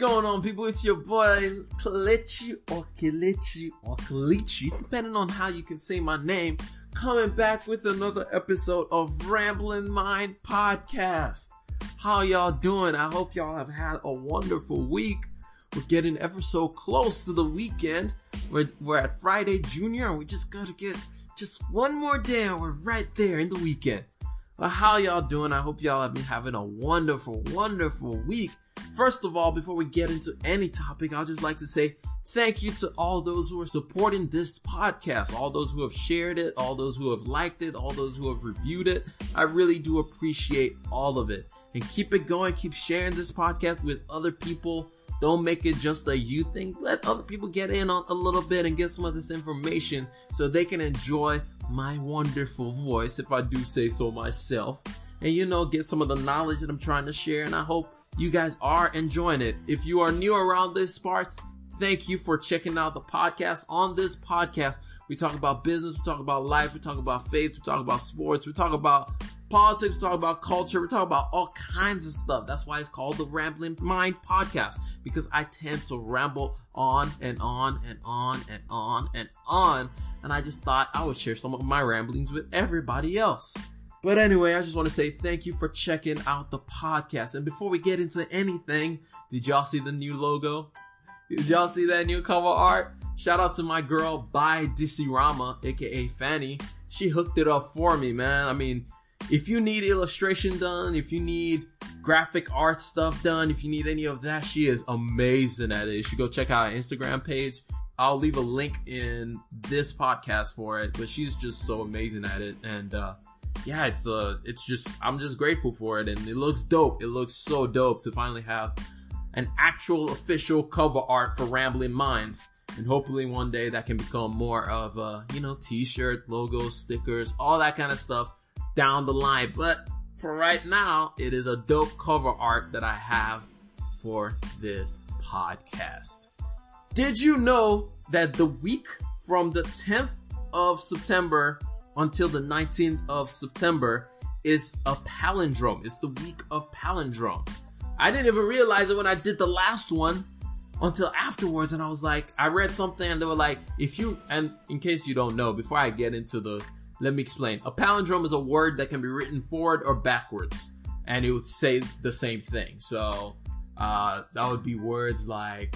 going on, people? It's your boy Kalechi or Kelechi or Kalichi, depending on how you can say my name, coming back with another episode of Rambling Mind Podcast. How y'all doing? I hope y'all have had a wonderful week. We're getting ever so close to the weekend. We're, we're at Friday Junior and we just gotta get just one more day and we're right there in the weekend. Well, how y'all doing? I hope y'all have been having a wonderful, wonderful week. First of all, before we get into any topic, I'd just like to say thank you to all those who are supporting this podcast, all those who have shared it, all those who have liked it, all those who have reviewed it. I really do appreciate all of it. And keep it going, keep sharing this podcast with other people. Don't make it just a you thing. Let other people get in on a little bit and get some of this information so they can enjoy my wonderful voice, if I do say so myself. And you know, get some of the knowledge that I'm trying to share. And I hope you guys are enjoying it. If you are new around this parts, thank you for checking out the podcast. On this podcast, we talk about business, we talk about life, we talk about faith, we talk about sports, we talk about politics, we talk about culture, we talk about all kinds of stuff. That's why it's called the Rambling Mind Podcast, because I tend to ramble on and on and on and on and on. And I just thought I would share some of my ramblings with everybody else. But anyway, I just want to say thank you for checking out the podcast. And before we get into anything, did y'all see the new logo? Did y'all see that new cover art? Shout out to my girl by Rama, aka Fanny. She hooked it up for me, man. I mean, if you need illustration done, if you need graphic art stuff done, if you need any of that, she is amazing at it. You should go check out her Instagram page. I'll leave a link in this podcast for it, but she's just so amazing at it. And, uh, yeah, it's, uh, it's just, I'm just grateful for it. And it looks dope. It looks so dope to finally have an actual official cover art for Rambling Mind. And hopefully one day that can become more of, uh, you know, t-shirt, logos, stickers, all that kind of stuff down the line. But for right now, it is a dope cover art that I have for this podcast. Did you know that the week from the 10th of September until the 19th of September is a palindrome? It's the week of palindrome. I didn't even realize it when I did the last one until afterwards and I was like, I read something and they were like, if you, and in case you don't know, before I get into the let me explain. A palindrome is a word that can be written forward or backwards, and it would say the same thing. So, uh, that would be words like,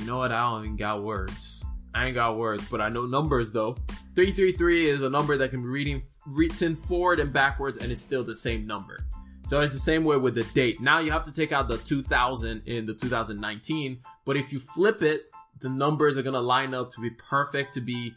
you know what? I don't even got words. I ain't got words, but I know numbers though. 333 is a number that can be reading, written forward and backwards, and it's still the same number. So it's the same way with the date. Now you have to take out the 2000 in the 2019, but if you flip it, the numbers are gonna line up to be perfect to be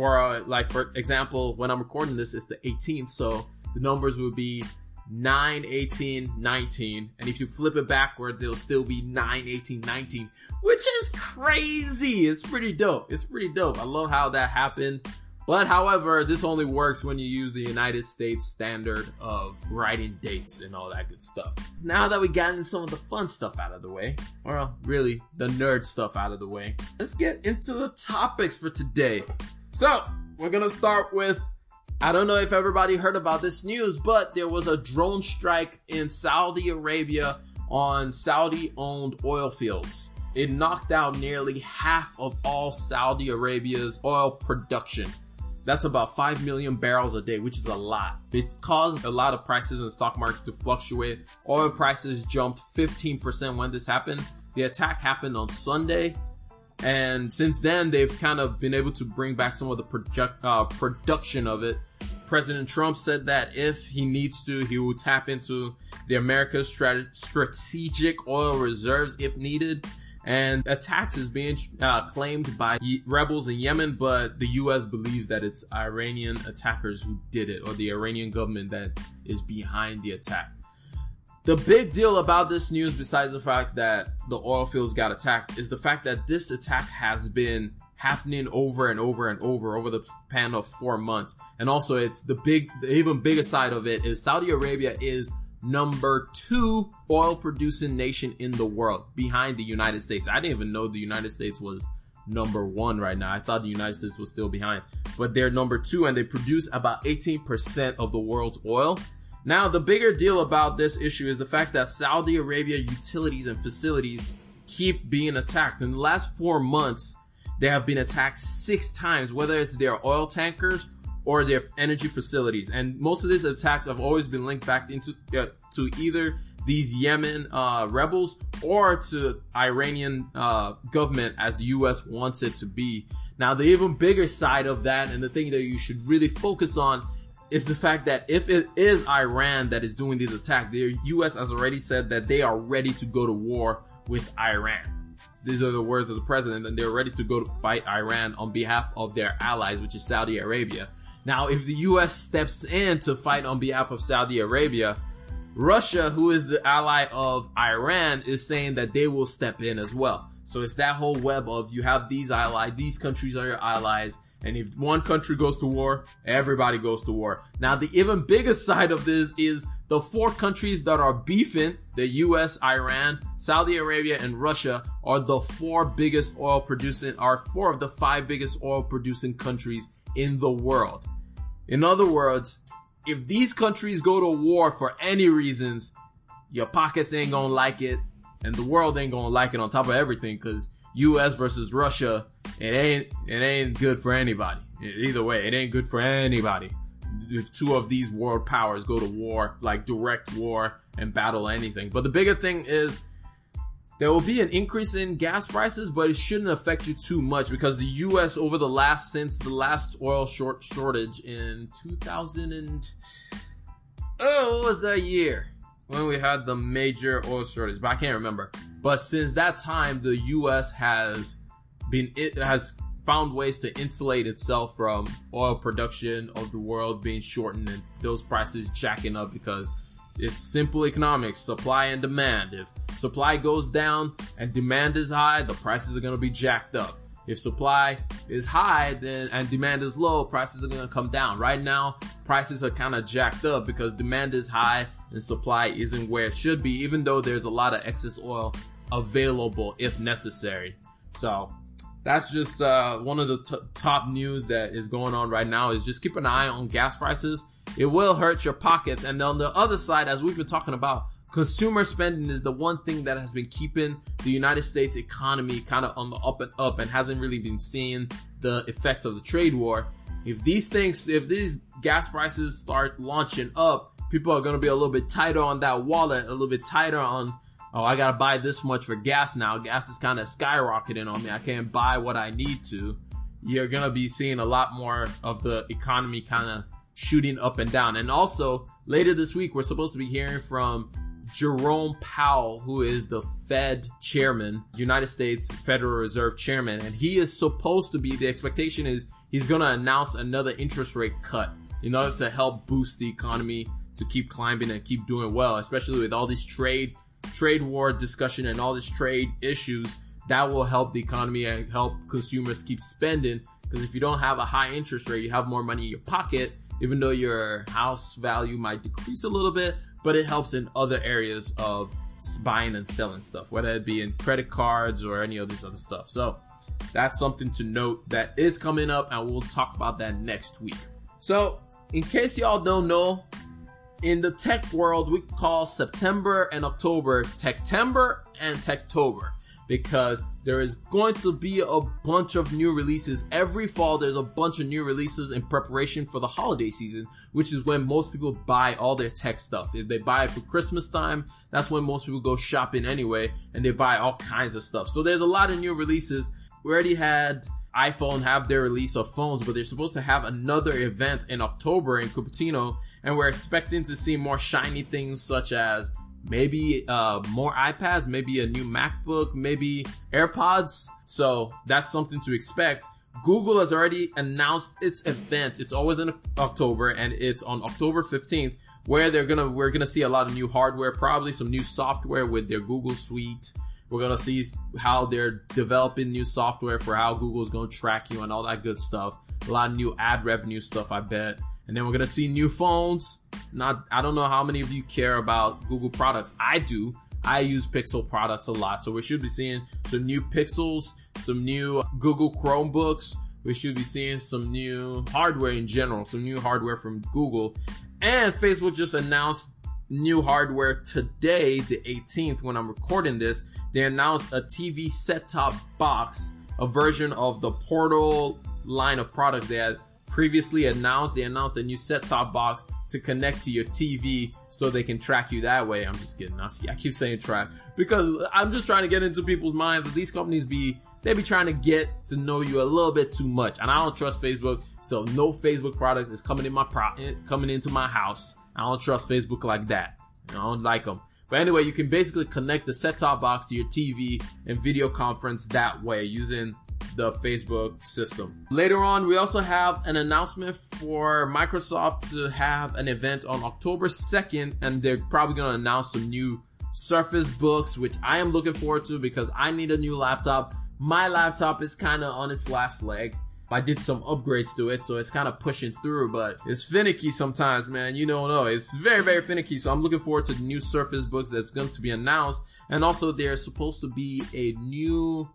for uh, like for example, when I'm recording this, it's the 18th, so the numbers would be 9, 18, 19. And if you flip it backwards, it'll still be 9, 18, 19, which is crazy. It's pretty dope. It's pretty dope. I love how that happened. But however, this only works when you use the United States standard of writing dates and all that good stuff. Now that we gotten some of the fun stuff out of the way, or really the nerd stuff out of the way, let's get into the topics for today. So, we're gonna start with I don't know if everybody heard about this news, but there was a drone strike in Saudi Arabia on Saudi owned oil fields. It knocked out nearly half of all Saudi Arabia's oil production. That's about 5 million barrels a day, which is a lot. It caused a lot of prices in the stock market to fluctuate. Oil prices jumped 15% when this happened. The attack happened on Sunday and since then, they've kind of been able to bring back some of the project, uh, production of it. President Trump said that if he needs to, he will tap into the America's strat- strategic oil reserves if needed. And attacks is being uh, claimed by rebels in Yemen, but the U.S. believes that it's Iranian attackers who did it, or the Iranian government that is behind the attack. The big deal about this news, besides the fact that the oil fields got attacked, is the fact that this attack has been happening over and over and over over the span of four months. And also it's the big, the even bigger side of it is Saudi Arabia is number two oil producing nation in the world behind the United States. I didn't even know the United States was number one right now. I thought the United States was still behind, but they're number two and they produce about 18% of the world's oil Now, the bigger deal about this issue is the fact that Saudi Arabia utilities and facilities keep being attacked. In the last four months, they have been attacked six times, whether it's their oil tankers or their energy facilities. And most of these attacks have always been linked back into uh, to either these Yemen uh, rebels or to Iranian uh, government as the U.S. wants it to be. Now, the even bigger side of that, and the thing that you should really focus on, is the fact that if it is Iran that is doing these attacks, the U.S. has already said that they are ready to go to war with Iran. These are the words of the president, and they're ready to go to fight Iran on behalf of their allies, which is Saudi Arabia. Now, if the U.S. steps in to fight on behalf of Saudi Arabia, Russia, who is the ally of Iran, is saying that they will step in as well. So it's that whole web of you have these allies, these countries are your allies, and if one country goes to war, everybody goes to war. Now the even bigger side of this is the four countries that are beefing, the US, Iran, Saudi Arabia, and Russia are the four biggest oil producing, are four of the five biggest oil producing countries in the world. In other words, if these countries go to war for any reasons, your pockets ain't gonna like it, and the world ain't gonna like it on top of everything, cause U.S. versus Russia, it ain't, it ain't good for anybody. Either way, it ain't good for anybody. If two of these world powers go to war, like direct war and battle anything. But the bigger thing is, there will be an increase in gas prices, but it shouldn't affect you too much because the U.S. over the last, since the last oil short shortage in 2000 and, oh, what was that year? When we had the major oil shortage, but I can't remember. But since that time, the U.S. has been, it has found ways to insulate itself from oil production of the world being shortened and those prices jacking up because it's simple economics, supply and demand. If supply goes down and demand is high, the prices are going to be jacked up. If supply is high, then and demand is low, prices are going to come down. Right now, prices are kind of jacked up because demand is high and supply isn't where it should be, even though there's a lot of excess oil available if necessary. So that's just uh, one of the t- top news that is going on right now is just keep an eye on gas prices it will hurt your pockets. And on the other side, as we've been talking about, consumer spending is the one thing that has been keeping the United States economy kind of on the up and up and hasn't really been seeing the effects of the trade war. If these things, if these gas prices start launching up, people are going to be a little bit tighter on that wallet, a little bit tighter on, oh, I got to buy this much for gas now. Gas is kind of skyrocketing on me. I can't buy what I need to. You're going to be seeing a lot more of the economy kind of shooting up and down. And also later this week, we're supposed to be hearing from Jerome Powell, who is the Fed chairman, United States Federal Reserve chairman, and he is supposed to be, the expectation is he's going to announce another interest rate cut in order to help boost the economy to keep climbing and keep doing well, especially with all these trade, trade war discussion and all these trade issues that will help the economy and help consumers keep spending. Because if you don't have a high interest rate, you have more money in your pocket even though your house value might decrease a little bit, but it helps in other areas of buying and selling stuff, whether it be in credit cards or any of this other stuff. So that's something to note that is coming up and we'll talk about that next week. So in case y'all don't know, in the tech world, we call September and October Techtember and Techtober because there is going to be a bunch of new releases every fall. There's a bunch of new releases in preparation for the holiday season, which is when most people buy all their tech stuff. If they buy it for Christmas time, that's when most people go shopping anyway, and they buy all kinds of stuff. So there's a lot of new releases. We already had iPhone have their release of phones, but they're supposed to have another event in October in Cupertino, and we're expecting to see more shiny things such as maybe uh, more iPads, maybe a new MacBook, maybe AirPods. So that's something to expect. Google has already announced its event. It's always in October and it's on October 15th where they're gonna, we're gonna see a lot of new hardware, probably some new software with their Google Suite. We're gonna see how they're developing new software for how Google's gonna track you and all that good stuff. A lot of new ad revenue stuff, I bet. And then we're gonna see new phones. Not, I don't know how many of you care about Google products. I do. I use Pixel products a lot. So we should be seeing some new Pixels, some new Google Chromebooks. We should be seeing some new hardware in general, some new hardware from Google. And Facebook just announced new hardware today, the 18th, when I'm recording this. They announced a TV set-top box, a version of the Portal line of products they had previously announced. They announced a new set-top box to connect to your TV so they can track you that way. I'm just kidding. I keep saying track because I'm just trying to get into people's minds that these companies be, they be trying to get to know you a little bit too much. And I don't trust Facebook. So no Facebook product is coming in my pro, eh, coming into my house. I don't trust Facebook like that. I don't like them. But anyway, you can basically connect the set-top box to your TV and video conference that way using the Facebook system. Later on, we also have an announcement for Microsoft to have an event on October 2nd, and they're probably going to announce some new Surface Books, which I am looking forward to because I need a new laptop. My laptop is kind of on its last leg. I did some upgrades to it, so it's kind of pushing through, but it's finicky sometimes, man. You don't know. It's very, very finicky. So I'm looking forward to the new Surface Books that's going to be announced. And also there's supposed to be a new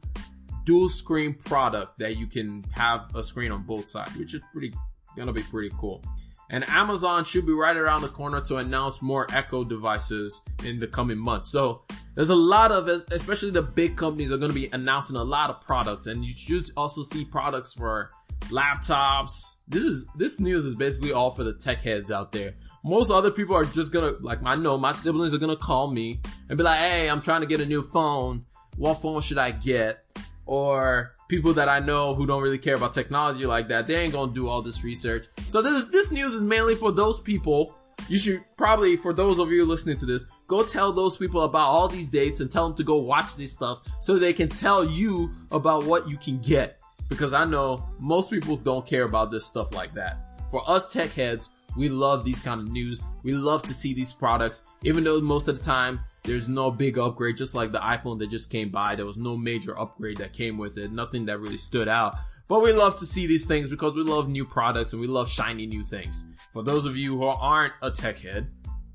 dual screen product that you can have a screen on both sides, which is pretty, gonna be pretty cool. And Amazon should be right around the corner to announce more Echo devices in the coming months. So there's a lot of, especially the big companies are going to be announcing a lot of products and you should also see products for laptops. This is, this news is basically all for the tech heads out there. Most other people are just gonna, like I know my siblings are gonna call me and be like, Hey, I'm trying to get a new phone. What phone should I get? Or people that I know who don't really care about technology like that, they ain't gonna do all this research. So this, this news is mainly for those people. You should probably, for those of you listening to this, go tell those people about all these dates and tell them to go watch this stuff so they can tell you about what you can get. Because I know most people don't care about this stuff like that. For us tech heads, we love these kind of news. We love to see these products, even though most of the time there's no big upgrade, just like the iPhone that just came by. There was no major upgrade that came with it. Nothing that really stood out. But we love to see these things because we love new products and we love shiny new things. For those of you who aren't a tech head,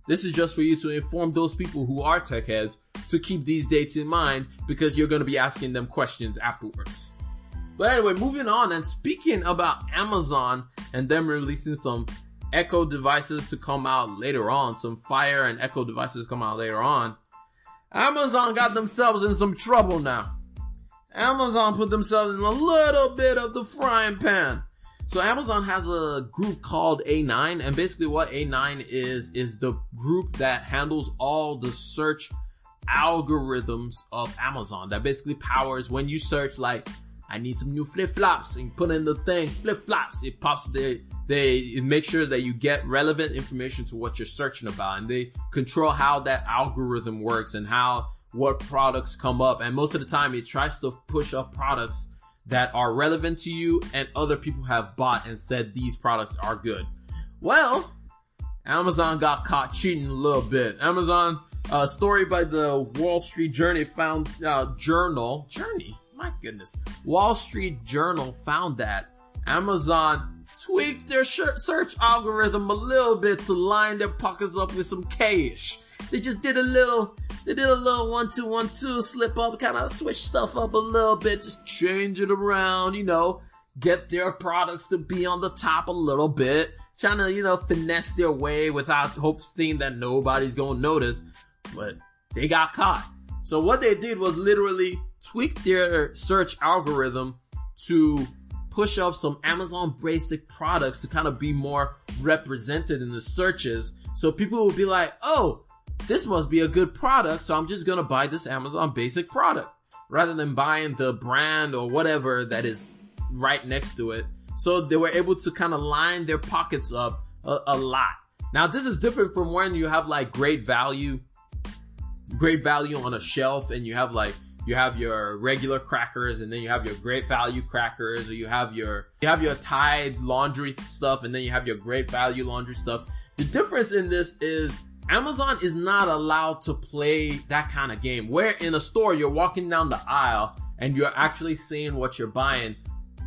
this is just for you to inform those people who are tech heads to keep these dates in mind because you're going to be asking them questions afterwards. But anyway, moving on and speaking about Amazon and them releasing some Echo devices to come out later on, some Fire and Echo devices come out later on. Amazon got themselves in some trouble now. Amazon put themselves in a little bit of the frying pan. So Amazon has a group called A9 and basically what A9 is, is the group that handles all the search algorithms of Amazon that basically powers when you search like, I need some new flip flops and you put in the thing, flip flops, it pops the they make sure that you get relevant information to what you're searching about and they control how that algorithm works and how what products come up. And most of the time it tries to push up products that are relevant to you and other people have bought and said these products are good. Well, Amazon got caught cheating a little bit. Amazon, a uh, story by the Wall Street Journey found, uh, journal, journey, my goodness, Wall Street Journal found that Amazon tweaked their search algorithm a little bit to line their pockets up with some cash. They just did a little, they did a little one two one two slip up, kind of switch stuff up a little bit, just change it around, you know, get their products to be on the top a little bit, trying to, you know, finesse their way without hoping that nobody's gonna notice, but they got caught. So what they did was literally tweak their search algorithm to push up some Amazon basic products to kind of be more represented in the searches. So people will be like, oh, this must be a good product. So I'm just going to buy this Amazon basic product rather than buying the brand or whatever that is right next to it. So they were able to kind of line their pockets up a, a lot. Now this is different from when you have like great value, great value on a shelf and you have like you have your regular crackers and then you have your great value crackers or you have your you have your tide laundry stuff and then you have your great value laundry stuff. The difference in this is amazon is not allowed to play that kind of game where in a store you're walking down the aisle and you're actually seeing what you're buying.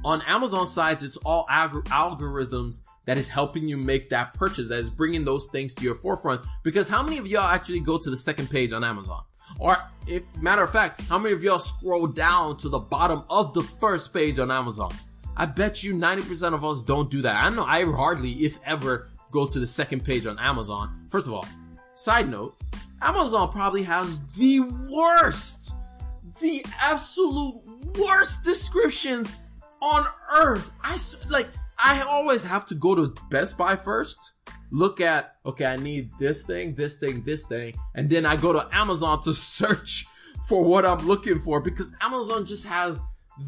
On amazon sides, it's all algorithms that is helping you make that purchase that is bringing those things to your forefront. Because how many of y'all actually go to the second page on amazon or, if, matter of fact, how many of y'all scroll down to the bottom of the first page on Amazon? I bet you 90% of us don't do that. I know I hardly, if ever, go to the second page on Amazon. First of all, side note, Amazon probably has the worst, the absolute worst descriptions on earth. I like, I always have to go to Best Buy first, look at, okay, I need this thing, this thing, this thing, and then I go to Amazon to search for what I'm looking for because Amazon just has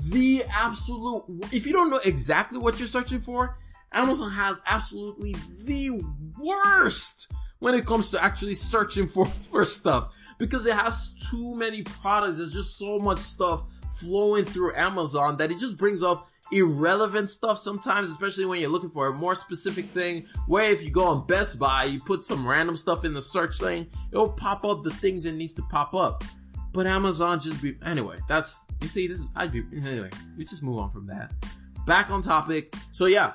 the absolute, if you don't know exactly what you're searching for, Amazon has absolutely the worst when it comes to actually searching for, for stuff because it has too many products. There's just so much stuff flowing through Amazon that it just brings up irrelevant stuff sometimes, especially when you're looking for a more specific thing. Where if you go on Best Buy, you put some random stuff in the search thing, it'll pop up the things it needs to pop up. But Amazon just be, anyway, that's, you see, this is, I'd be, anyway, we just move on from that. Back on topic. So yeah,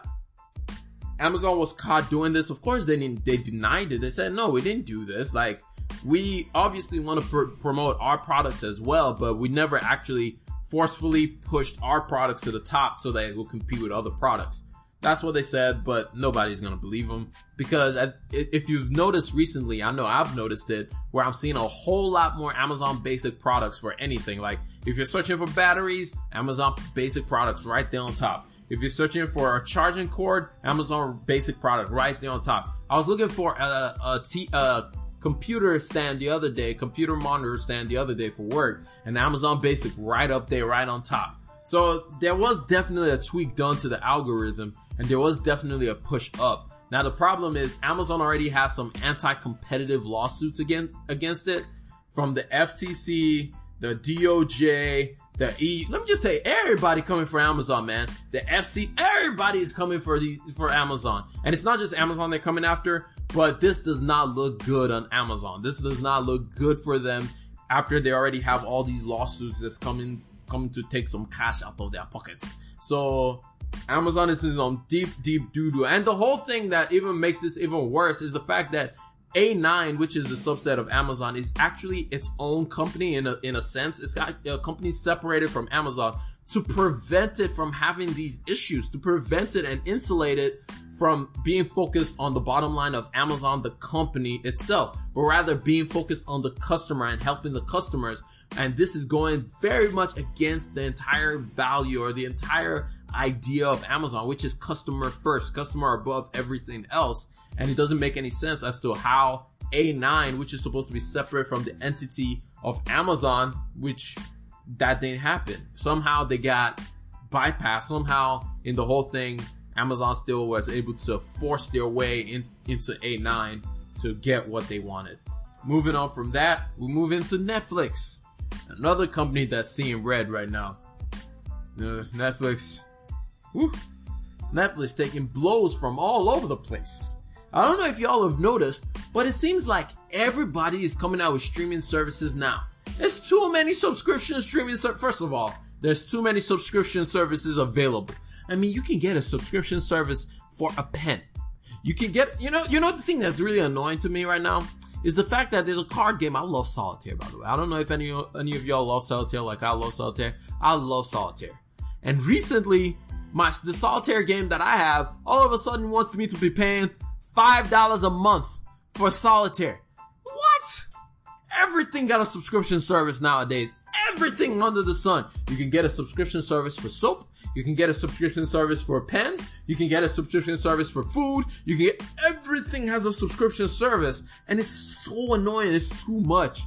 Amazon was caught doing this. Of course, they didn't, they denied it. They said, no, we didn't do this. Like, we obviously want to pr- promote our products as well, but we never actually forcefully pushed our products to the top so that it will compete with other products. That's what they said, but nobody's gonna believe them because if you've noticed recently, I know I've noticed it where I'm seeing a whole lot more Amazon basic products for anything. Like if you're searching for batteries, Amazon basic products right there on top. If you're searching for a charging cord, Amazon basic product right there on top. I was looking for a, a, t, a computer stand the other day, computer monitor stand the other day for work, and Amazon Basic right up there, right on top. So there was definitely a tweak done to the algorithm, and there was definitely a push up. Now the problem is Amazon already has some anti-competitive lawsuits against against it from the FTC, the DOJ, the E. Let me just say, everybody coming for Amazon, man. The FC, everybody is coming for these for Amazon, and it's not just Amazon they're coming after. But this does not look good on Amazon. This does not look good for them after they already have all these lawsuits that's coming coming to take some cash out of their pockets. So Amazon is in some deep, deep doo doo. And the whole thing that even makes this even worse is the fact that A9, which is the subset of Amazon, is actually its own company in a, in a sense. It's got a company separated from Amazon to prevent it from having these issues, to prevent it and insulate it from being focused on the bottom line of Amazon, the company itself, but rather being focused on the customer and helping the customers. And this is going very much against the entire value or the entire idea of Amazon, which is customer first, customer above everything else. And it doesn't make any sense as to how A9, which is supposed to be separate from the entity of Amazon, which that didn't happen. Somehow they got bypassed. Somehow in the whole thing, Amazon still was able to force their way in, into A9 to get what they wanted. Moving on from that, we move into Netflix, another company that's seeing red right now. Uh, Netflix, whew, Netflix taking blows from all over the place. I don't know if y'all have noticed, but it seems like everybody is coming out with streaming services now. There's too many subscription streaming. Ser- First of all, there's too many subscription services available. I mean, you can get a subscription service for a pen. You can get, you know, you know the thing that's really annoying to me right now is the fact that there's a card game. I love solitaire, by the way. I don't know if any any of y'all love solitaire like I love solitaire. I love solitaire. And recently, my the solitaire game that I have all of a sudden wants me to be paying five dollars a month for solitaire. What? Everything got a subscription service nowadays everything under the sun. You can get a subscription service for soap. You can get a subscription service for pens. You can get a subscription service for food. You can get everything has a subscription service and it's so annoying. It's too much.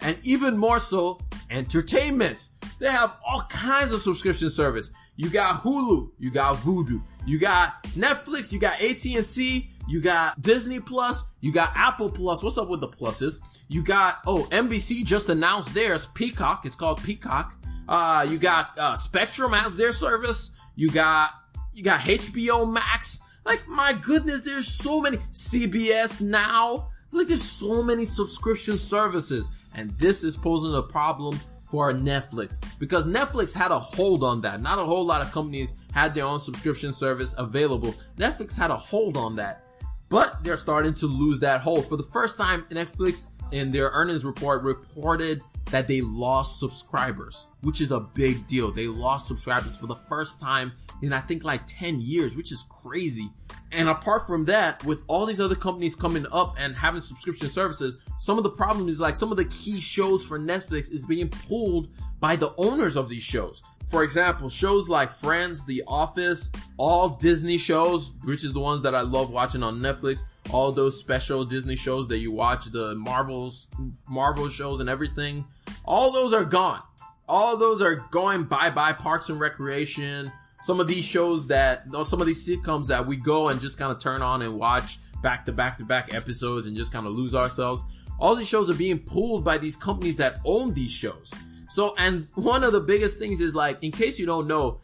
And even more so, entertainment. They have all kinds of subscription service. You got Hulu, you got Vudu, you got Netflix, you got AT&T, you got Disney Plus, you got Apple Plus. What's up with the pluses? You got, oh, NBC just announced theirs, Peacock. It's called Peacock. Uh, you got, uh, Spectrum as their service. You got, you got HBO Max. Like, my goodness, there's so many. CBS Now. Like, there's so many subscription services. And this is posing a problem for Netflix because Netflix had a hold on that. Not a whole lot of companies had their own subscription service available. Netflix had a hold on that, but they're starting to lose that hold. For the first time, Netflix in their earnings report reported that they lost subscribers, which is a big deal. They lost subscribers for the first time in I think like 10 years, which is crazy. And apart from that, with all these other companies coming up and having subscription services, some of the problem is like some of the key shows for Netflix is being pulled by the owners of these shows. For example, shows like Friends, The Office, all Disney shows, which is the ones that I love watching on Netflix, all those special Disney shows that you watch, the Marvels, Marvel shows and everything, all those are gone. All those are going bye bye Parks and Recreation, some of these shows that, some of these sitcoms that we go and just kind of turn on and watch back to back to back episodes and just kind of lose ourselves. All these shows are being pulled by these companies that own these shows. So, and one of the biggest things is like, in case you don't know,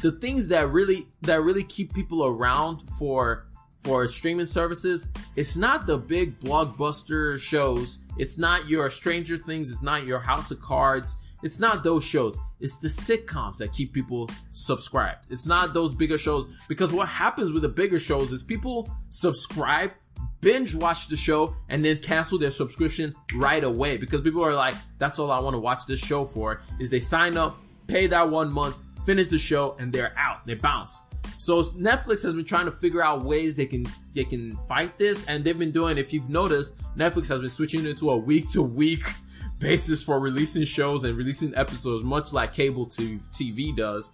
the things that really, that really keep people around for, for streaming services, it's not the big blockbuster shows. It's not your Stranger Things. It's not your House of Cards. It's not those shows. It's the sitcoms that keep people subscribed. It's not those bigger shows because what happens with the bigger shows is people subscribe, binge watch the show, and then cancel their subscription right away because people are like, that's all I want to watch this show for is they sign up, pay that one month, finish the show, and they're out. They bounce. So Netflix has been trying to figure out ways they can they can fight this, and they've been doing. If you've noticed, Netflix has been switching into a week to week basis for releasing shows and releasing episodes, much like cable TV does,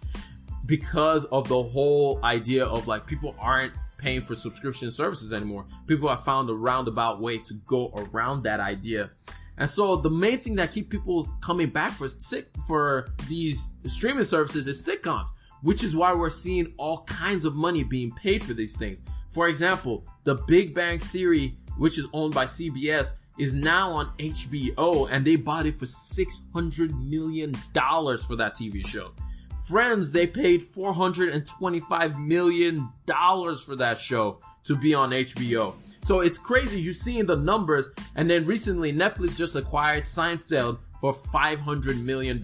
because of the whole idea of like people aren't paying for subscription services anymore. People have found a roundabout way to go around that idea. And so the main thing that keep people coming back for sick for these streaming services is sitcoms, which is why we're seeing all kinds of money being paid for these things. For example, The Big Bang Theory, which is owned by CBS, is now on HBO and they bought it for $600 million for that TV show. Friends, they paid $425 million for that show to be on HBO. So it's crazy. You're seeing the numbers. And then recently Netflix just acquired Seinfeld for $500 million.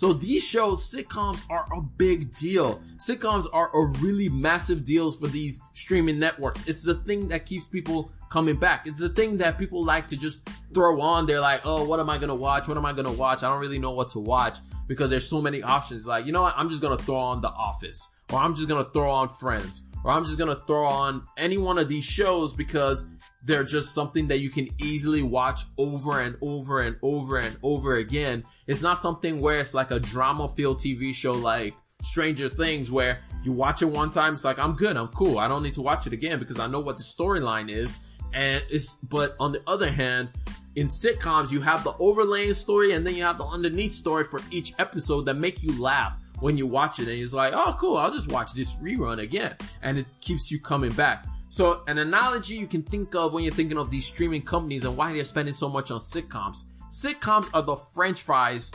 So these shows, sitcoms are a big deal. Sitcoms are a really massive deal for these streaming networks. It's the thing that keeps people coming back. It's the thing that people like to just throw on. They're like, oh, what am I gonna watch? What am I gonna watch? I don't really know what to watch because there's so many options. Like, you know what? I'm just gonna throw on The Office or I'm just gonna throw on Friends or I'm just gonna throw on any one of these shows because they're just something that you can easily watch over and over and over and over again. It's not something where it's like a drama filled TV show like Stranger Things where you watch it one time, it's like, I'm good, I'm cool. I don't need to watch it again because I know what the storyline is. And it's, but on the other hand, in sitcoms, you have the overlaying story and then you have the underneath story for each episode that make you laugh when you watch it. And it's like, oh cool, I'll just watch this rerun again. And it keeps you coming back. So an analogy you can think of when you're thinking of these streaming companies and why they're spending so much on sitcoms. Sitcoms are the french fries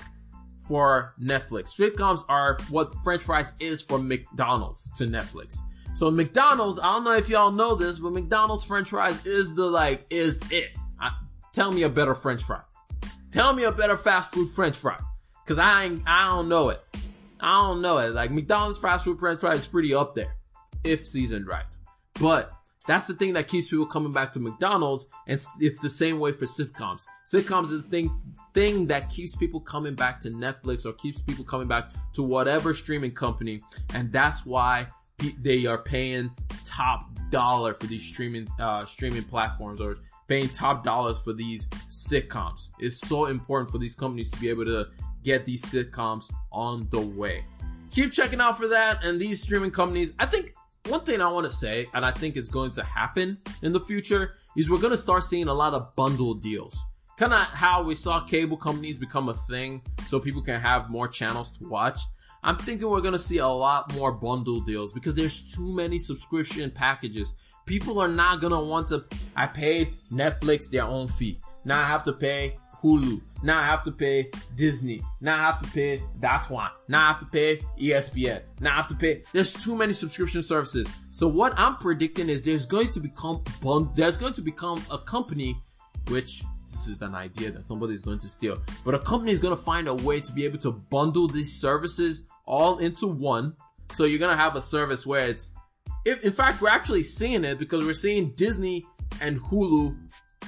for Netflix. Sitcoms are what french fries is for McDonald's to Netflix. So McDonald's, I don't know if y'all know this, but McDonald's french fries is the like, is it. I, tell me a better french fry. Tell me a better fast food french fry. Cause I ain't, I don't know it. I don't know it. Like McDonald's fast food french fry is pretty up there. If seasoned right. But that's the thing that keeps people coming back to McDonald's, and it's the same way for sitcoms. Sitcoms is the thing thing that keeps people coming back to Netflix or keeps people coming back to whatever streaming company, and that's why they are paying top dollar for these streaming uh, streaming platforms or paying top dollars for these sitcoms. It's so important for these companies to be able to get these sitcoms on the way. Keep checking out for that and these streaming companies. I think one thing I want to say, and I think it's going to happen in the future, is we're going to start seeing a lot of bundle deals. Kind of how we saw cable companies become a thing so people can have more channels to watch. I'm thinking we're going to see a lot more bundle deals because there's too many subscription packages. People are not going to want to, I paid Netflix their own fee. Now I have to pay Hulu. Now I have to pay Disney. Now I have to pay That's why. Now I have to pay ESPN. Now I have to pay. There's too many subscription services. So what I'm predicting is there's going to become there's going to become a company, which this is an idea that somebody is going to steal, but a company is going to find a way to be able to bundle these services all into one. So you're going to have a service where it's, if, in fact, we're actually seeing it because we're seeing Disney and Hulu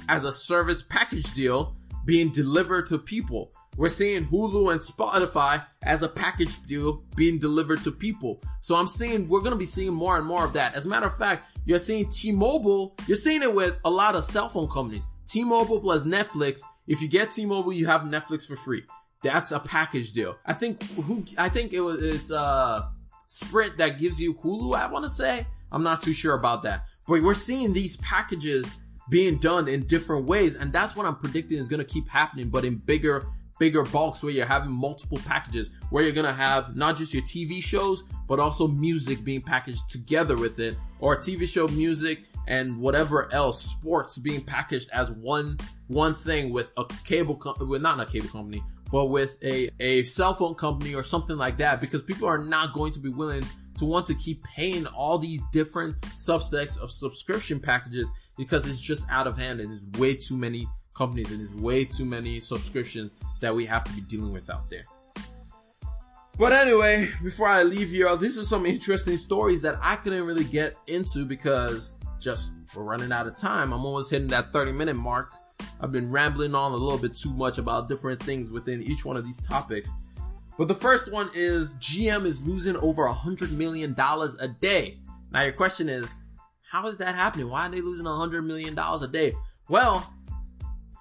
as a service package deal being delivered to people. We're seeing Hulu and Spotify as a package deal being delivered to people. So I'm seeing, we're going to be seeing more and more of that. As a matter of fact, You're seeing T-Mobile. You're seeing it with a lot of cell phone companies. T-Mobile plus Netflix. If you get T-Mobile, you have Netflix for free. That's a package deal. I think who I think it was it's uh Sprint that gives you Hulu. I want to say I'm not too sure about that, but we're seeing these packages being done in different ways, and that's what I'm predicting is going to keep happening, but in bigger bigger bulks where you're having multiple packages where you're gonna have not just your TV shows, but also music being packaged together with it, or TV show music and whatever else, sports being packaged as one, one thing with a cable, company, with not a cable company, but with a, a cell phone company or something like that, because people are not going to be willing to want to keep paying all these different subsets of subscription packages because it's just out of hand and there's way too many companies and there's way too many subscriptions that we have to be dealing with out there. But anyway, before I leave here, this is some interesting stories that I couldn't really get into because just we're running out of time. I'm almost hitting that 30 minute mark. I've been rambling on a little bit too much about different things within each one of these topics. But the first one is GM is losing over a hundred million dollars a day. Now your question is, how is that happening? Why are they losing a hundred million dollars a day? Well,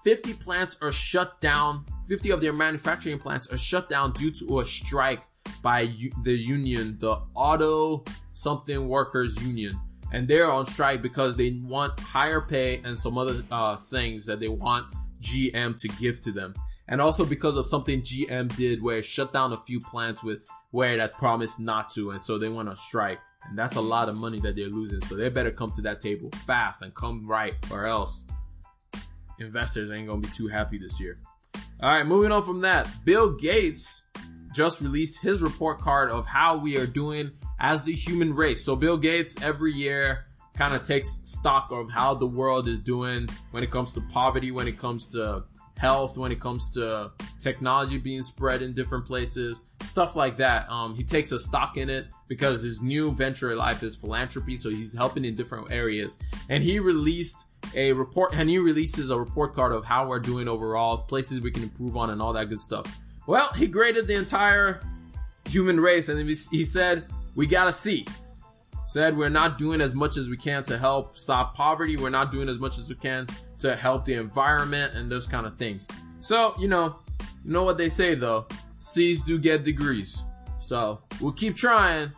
50 plants are shut down. 50 of their manufacturing plants are shut down due to a strike by the union, the Auto Something Workers Union. And they're on strike because they want higher pay and some other uh, things that they want GM to give to them. And also because of something GM did where it shut down a few plants with where it had promised not to. And so they went on strike. And that's a lot of money that they're losing. So they better come to that table fast and come right or else investors ain't gonna be too happy this year. All right, moving on from that, Bill Gates just released his report card of how we are doing as the human race. So Bill Gates every year kind of takes stock of how the world is doing when it comes to poverty, when it comes to health, when it comes to technology being spread in different places, stuff like that. Um, he takes a stock in it because his new venture in life is philanthropy. So he's helping in different areas and he released a report, and he releases a report card of how we're doing overall, places we can improve on and all that good stuff. Well, he graded the entire human race and he said, we got a C. Said we're not doing as much as we can to help stop poverty. We're not doing as much as we can to help the environment and those kind of things. So, you know, you know what they say though, C's do get degrees. So we'll keep trying,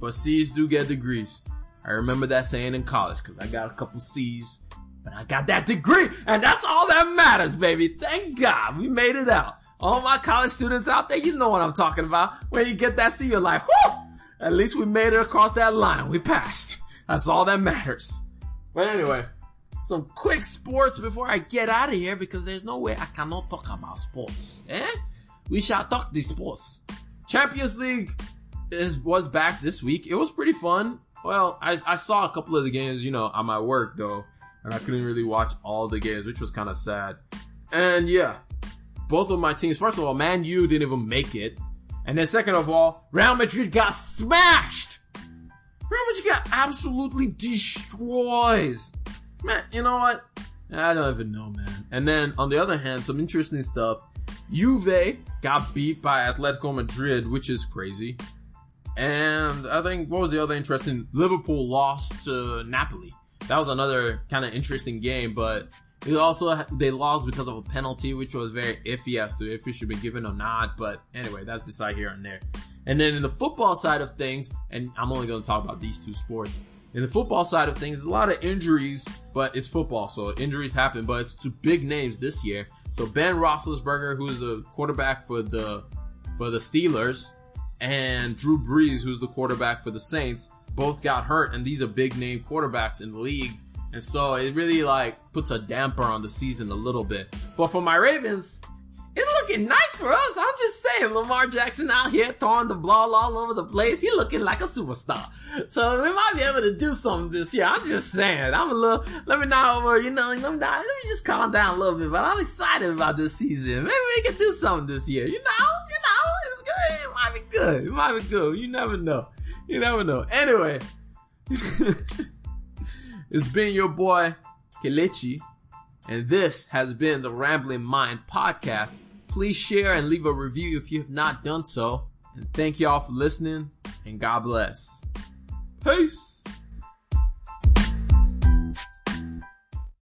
but C's do get degrees. I remember that saying in college because I got a couple C's but I got that degree, and that's all that matters, baby. Thank God we made it out. All my college students out there, you know what I'm talking about. When you get that C, you're like, whoo! At least we made it across that line. We passed. That's all that matters. But anyway, some quick sports before I get out of here because there's no way I cannot talk about sports. Eh? We shall talk the sports. Champions League is was back this week. It was pretty fun. Well, I, I saw a couple of the games, you know, on my work though and I couldn't really watch all the games, which was kind of sad. And yeah, both of my teams, first of all, Man U didn't even make it. And then second of all, Real Madrid got smashed. Real Madrid got absolutely destroyed. Man, you know what? I don't even know, man. And then on the other hand, some interesting stuff. Juve got beat by Atletico Madrid, which is crazy. And I think, what was the other interesting? Liverpool lost to Napoli that was another kind of interesting game, but it also they lost because of a penalty, which was very iffy as to if it should be given or not. But anyway, that's beside here and there. And then in the football side of things, and I'm only going to talk about these two sports. In the football side of things, there's a lot of injuries, but it's football, so injuries happen. But it's to big names this year. So Ben Roethlisberger, who is the quarterback for the for the Steelers, and Drew Brees, who's the quarterback for the Saints, both got hurt, and these are big name quarterbacks in the league. And so it really like puts a damper on the season a little bit. But for my Ravens, it's looking nice for us. I'm just saying, Lamar Jackson out here throwing the ball all over the place. He looking like a superstar. So we might be able to do something this year. I'm just saying. I'm a little, let me not over, you know, let me, not, let me just calm down a little bit, but I'm excited about this season. Maybe we can do something this year. You know, you know, it's good. It might be good. It might be good. You never know. You never know. Anyway, it's been your boy Kelechi, and this has been the Rambling Mind podcast. Please share and leave a review if you have not done so. And thank y'all for listening, and God bless. Peace.